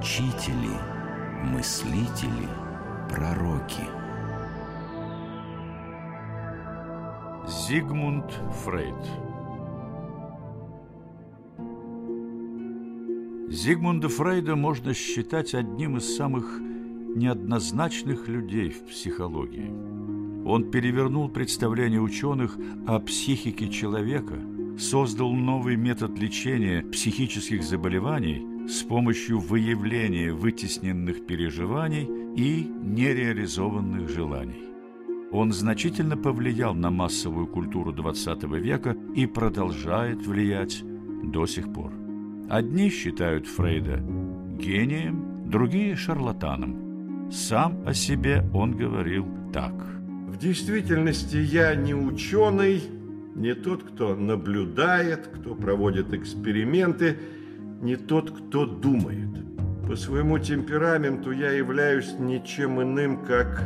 учители, мыслители, пророки. Зигмунд Фрейд Зигмунда Фрейда можно считать одним из самых неоднозначных людей в психологии. Он перевернул представление ученых о психике человека, создал новый метод лечения психических заболеваний с помощью выявления вытесненных переживаний и нереализованных желаний. Он значительно повлиял на массовую культуру XX века и продолжает влиять до сих пор. Одни считают Фрейда гением, другие – шарлатаном. Сам о себе он говорил так. В действительности я не ученый, не тот, кто наблюдает, кто проводит эксперименты, не тот, кто думает. По своему темпераменту я являюсь ничем иным, как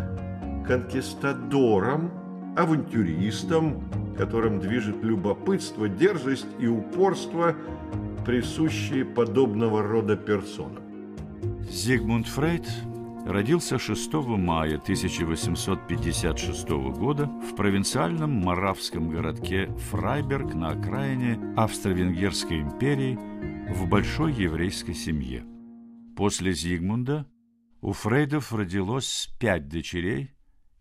конкистадором, авантюристом, которым движет любопытство, дерзость и упорство – присущие подобного рода персонам. Зигмунд Фрейд родился 6 мая 1856 года в провинциальном маравском городке Фрайберг на окраине Австро-Венгерской империи в большой еврейской семье. После Зигмунда у Фрейдов родилось пять дочерей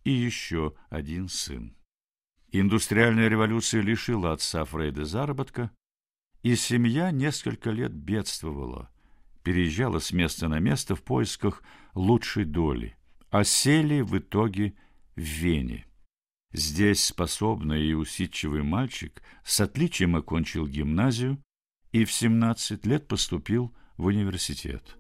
и еще один сын. Индустриальная революция лишила отца Фрейда заработка, и семья несколько лет бедствовала, переезжала с места на место в поисках лучшей доли, а сели в итоге в Вене. Здесь способный и усидчивый мальчик с отличием окончил гимназию и в 17 лет поступил в университет.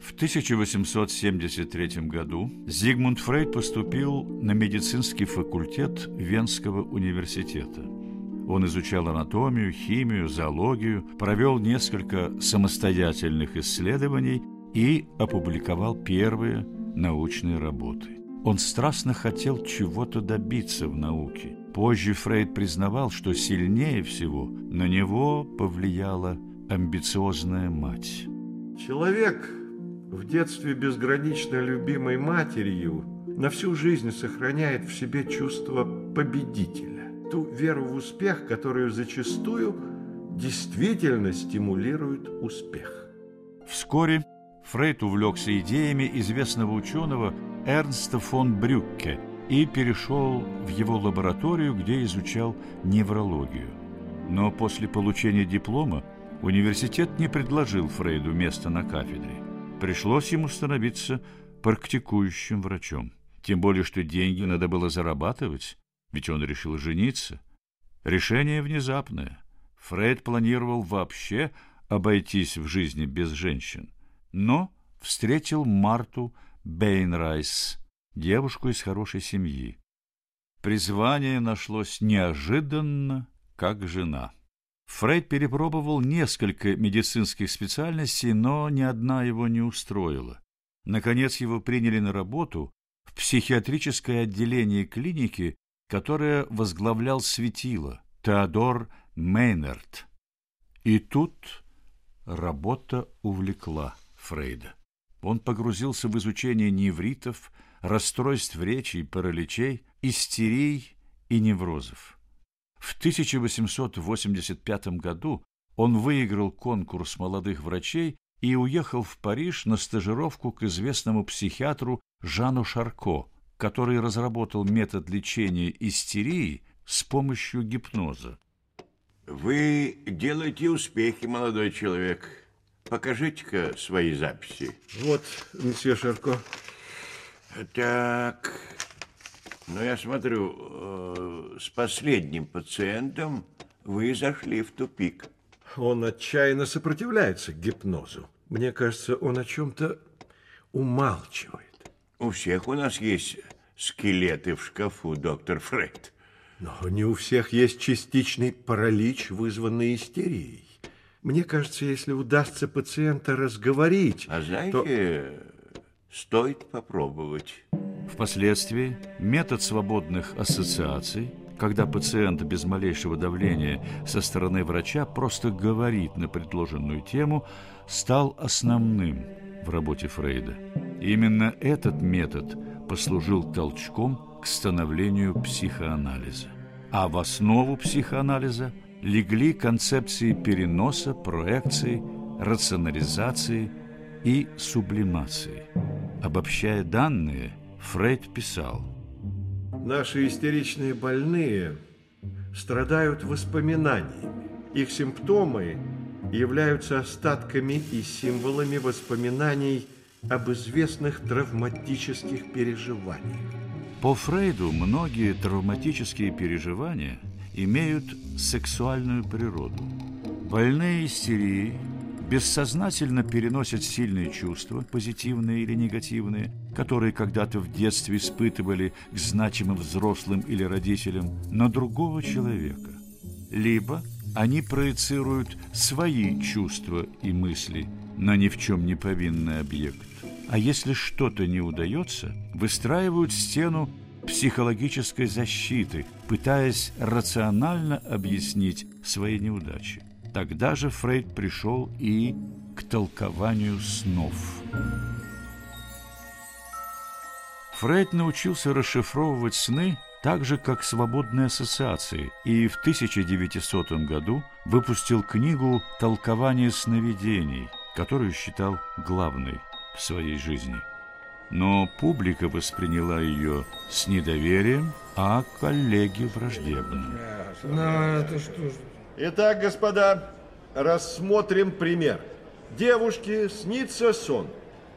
В 1873 году Зигмунд Фрейд поступил на медицинский факультет Венского университета – он изучал анатомию, химию, зоологию, провел несколько самостоятельных исследований и опубликовал первые научные работы. Он страстно хотел чего-то добиться в науке. Позже Фрейд признавал, что сильнее всего на него повлияла амбициозная мать. Человек в детстве безгранично любимой матерью на всю жизнь сохраняет в себе чувство победителя ту веру в успех, которую зачастую действительно стимулирует успех. Вскоре Фрейд увлекся идеями известного ученого Эрнста фон Брюкке и перешел в его лабораторию, где изучал неврологию. Но после получения диплома университет не предложил Фрейду место на кафедре. Пришлось ему становиться практикующим врачом. Тем более, что деньги надо было зарабатывать, ведь он решил жениться. Решение внезапное. Фрейд планировал вообще обойтись в жизни без женщин, но встретил Марту Бернайс, девушку из хорошей семьи. Призвание нашлось неожиданно, как жена. Фрейд перепробовал несколько медицинских специальностей, но ни одна его не устроила. Наконец его приняли на работу в психиатрическое отделение клиники которое возглавлял светило Теодор Мейнерт. И тут работа увлекла Фрейда. Он погрузился в изучение невритов, расстройств речи и параличей, истерий и неврозов. В 1885 году он выиграл конкурс молодых врачей и уехал в Париж на стажировку к известному психиатру Жану Шарко – который разработал метод лечения истерии с помощью гипноза. Вы делаете успехи, молодой человек. Покажите-ка свои записи. Вот, месье Шарко. Так, ну я смотрю, э, с последним пациентом вы зашли в тупик. Он отчаянно сопротивляется гипнозу. Мне кажется, он о чем-то умалчивает. У всех у нас есть скелеты в шкафу, доктор Фрейд. Но не у всех есть частичный паралич, вызванный истерией. Мне кажется, если удастся пациента разговорить... А знаете, то... стоит попробовать. Впоследствии метод свободных ассоциаций, когда пациент без малейшего давления со стороны врача просто говорит на предложенную тему, стал основным в работе Фрейда. Именно этот метод послужил толчком к становлению психоанализа. А в основу психоанализа легли концепции переноса, проекции, рационализации и сублимации. Обобщая данные, Фрейд писал Наши истеричные больные страдают воспоминаниями. Их симптомы являются остатками и символами воспоминаний об известных травматических переживаниях. По Фрейду многие травматические переживания имеют сексуальную природу. Больные истерии бессознательно переносят сильные чувства, позитивные или негативные, которые когда-то в детстве испытывали к значимым взрослым или родителям, на другого человека. Либо они проецируют свои чувства и мысли на ни в чем не повинный объект. А если что-то не удается, выстраивают стену психологической защиты, пытаясь рационально объяснить свои неудачи. Тогда же Фрейд пришел и к толкованию снов. Фрейд научился расшифровывать сны так же, как свободные ассоциации, и в 1900 году выпустил книгу «Толкование сновидений», которую считал главной в своей жизни. Но публика восприняла ее с недоверием, а коллеги враждебно. Ну, это что ж... Итак, господа, рассмотрим пример. Девушке снится сон.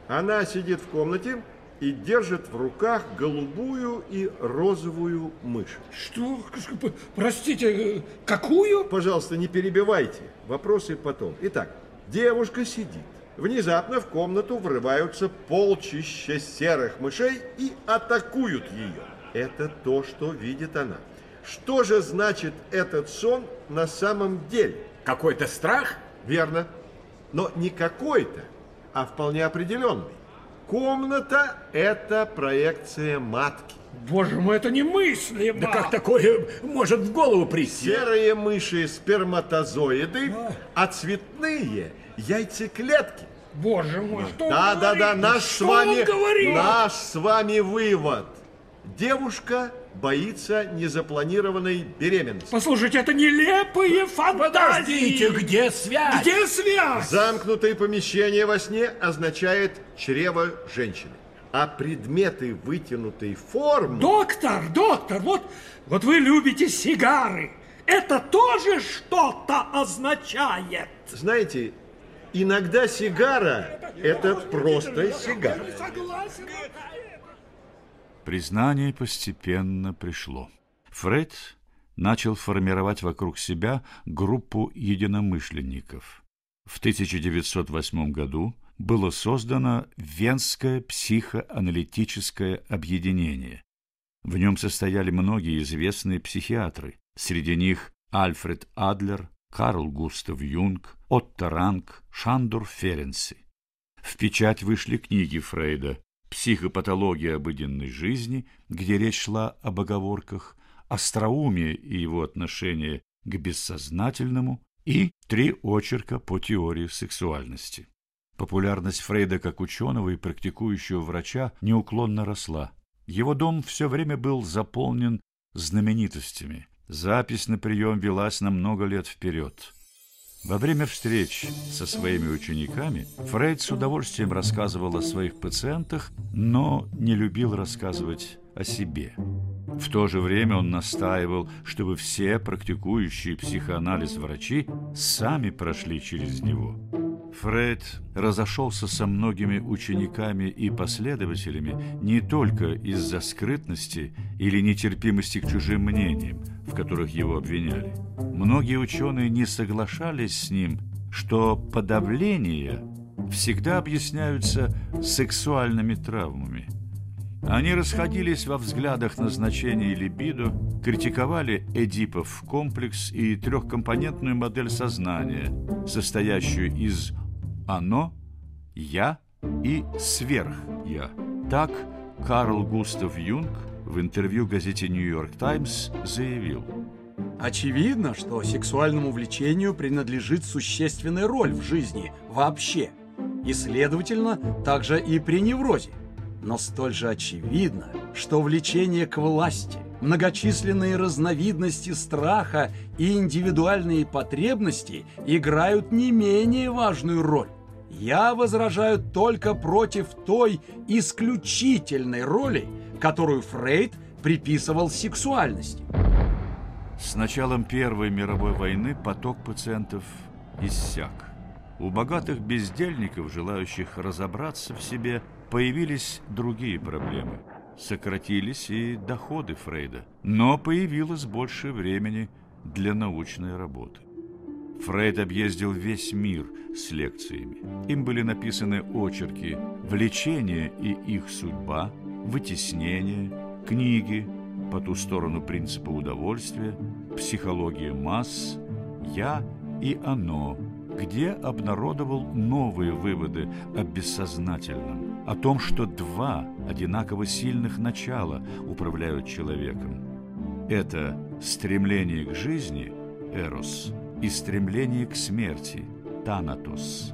Она сидит в комнате и держит в руках голубую и розовую мышь. Что? Простите, какую? Пожалуйста, не перебивайте. Вопросы потом. Итак, девушка сидит. Внезапно в комнату врываются полчища серых мышей и атакуют ее. Это то, что видит она. Что же значит этот сон на самом деле? Какой-то страх? Верно. Но не какой-то, а вполне определенный. Комната – это проекция матки. Боже мой, это немыслимо! Да как такое может в голову прийти? Серые мыши – сперматозоиды, а цветные – яйцеклетки. Боже мой, что Да, он да, да, говорит? наш что с вами, он говорит? наш с вами вывод. Девушка боится незапланированной беременности. Послушайте, это нелепые фантазии! Подождите, где связь? Где связь? Замкнутое помещение во сне означает чрево женщины. А предметы вытянутой формы... Доктор, доктор, вот, вот вы любите сигары. Это тоже что-то означает. Знаете, иногда сигара – это просто сигара. Признание постепенно пришло. Фред начал формировать вокруг себя группу единомышленников. В 1908 году было создано Венское психоаналитическое объединение. В нем состояли многие известные психиатры, среди них Альфред Адлер, Карл Густав Юнг, Отто Ранг, Шандор Ференси. В печать вышли книги Фрейда «Психопатология обыденной жизни», где речь шла об оговорках, «Остроумие и его отношение к бессознательному» и три очерка по теории сексуальности. Популярность Фрейда как ученого и практикующего врача неуклонно росла. Его дом все время был заполнен знаменитостями. Запись на прием велась на много лет вперед. Во время встреч со своими учениками Фрейд с удовольствием рассказывал о своих пациентах, но не любил рассказывать о себе. В то же время он настаивал, чтобы все практикующие психоанализ врачи сами прошли через него. Фрейд разошелся со многими учениками и последователями не только из-за скрытности или нетерпимости к чужим мнениям, в которых его обвиняли. Многие ученые не соглашались с ним, что подавления всегда объясняются сексуальными травмами. Они расходились во взглядах на значение либидо, критиковали Эдипов комплекс и трехкомпонентную модель сознания, состоящую из «оно», «я» и «сверх-я». Так Карл Густав Юнг в интервью газете «Нью-Йорк Таймс» заявил Очевидно, что сексуальному влечению принадлежит существенная роль в жизни вообще. и, следовательно, также и при неврозе. Но столь же очевидно, что влечение к власти, многочисленные разновидности страха и индивидуальные потребности играют не менее важную роль. Я возражаю только против той исключительной роли, которую Фрейд приписывал сексуальности. С началом Первой мировой войны поток пациентов иссяк. У богатых бездельников, желающих разобраться в себе, появились другие проблемы. Сократились и доходы Фрейда, но появилось больше времени для научной работы. Фрейд объездил весь мир с лекциями. Им были написаны очерки «Влечение и их судьба», «Вытеснение», книги «По ту сторону принципа удовольствия», «Психология масс», «Я и оно», где обнародовал новые выводы о бессознательном, о том, что два одинаково сильных начала управляют человеком. Это стремление к жизни, эрос, и стремление к смерти, танатос.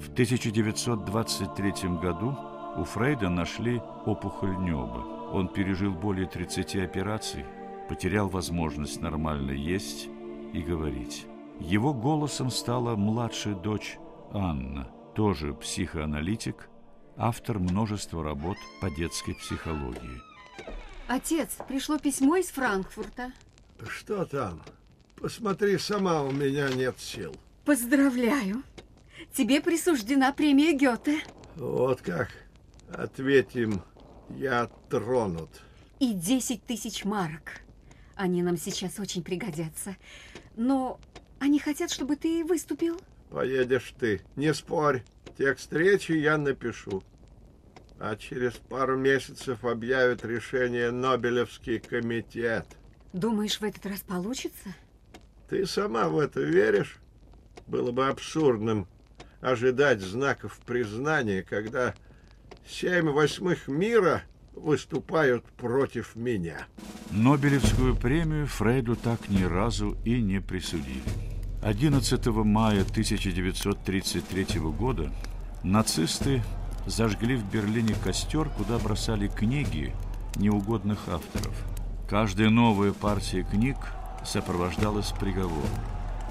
В 1923 году у Фрейда нашли опухоль неба. Он пережил более 30 операций, потерял возможность нормально есть и говорить. Его голосом стала младшая дочь Анна, тоже психоаналитик, автор множества работ по детской психологии. Отец, пришло письмо из Франкфурта. Что там? Посмотри сама, у меня нет сил. Поздравляю. Тебе присуждена премия Гёте. Вот как? Ответим, я тронут. И 10 тысяч марок. Они нам сейчас очень пригодятся. Но они хотят, чтобы ты выступил. Поедешь ты, не спорь. Текст речи я напишу. А через пару месяцев объявят решение Нобелевский комитет. Думаешь, в этот раз получится? Ты сама в это веришь? Было бы абсурдным ожидать знаков признания, когда семь восьмых мира выступают против меня. Нобелевскую премию Фрейду так ни разу и не присудили. 11 мая 1933 года нацисты зажгли в Берлине костер, куда бросали книги неугодных авторов. Каждая новая партия книг сопровождалась приговором.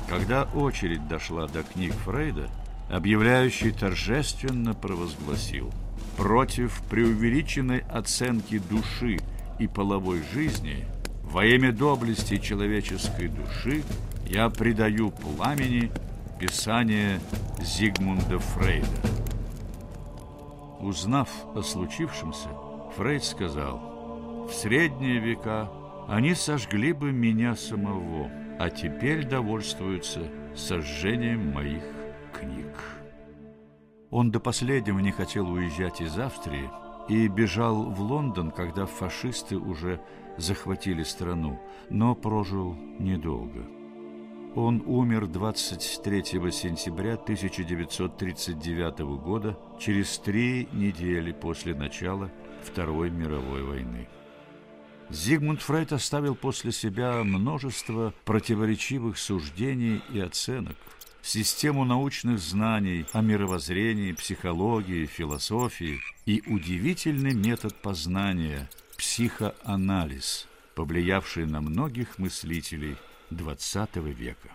Когда очередь дошла до книг Фрейда, объявляющий торжественно провозгласил «Против преувеличенной оценки души и половой жизни во имя доблести человеческой души я предаю пламени писание Зигмунда Фрейда». Узнав о случившемся, Фрейд сказал, «В средние века они сожгли бы меня самого, а теперь довольствуются сожжением моих книг». Он до последнего не хотел уезжать из Австрии и бежал в Лондон, когда фашисты уже захватили страну, но прожил недолго. Он умер 23 сентября 1939 года, через три недели после начала Второй мировой войны. Зигмунд Фрейд оставил после себя множество противоречивых суждений и оценок, систему научных знаний о мировоззрении, психологии, философии и удивительный метод познания – психоанализ, повлиявший на многих мыслителей – XX века.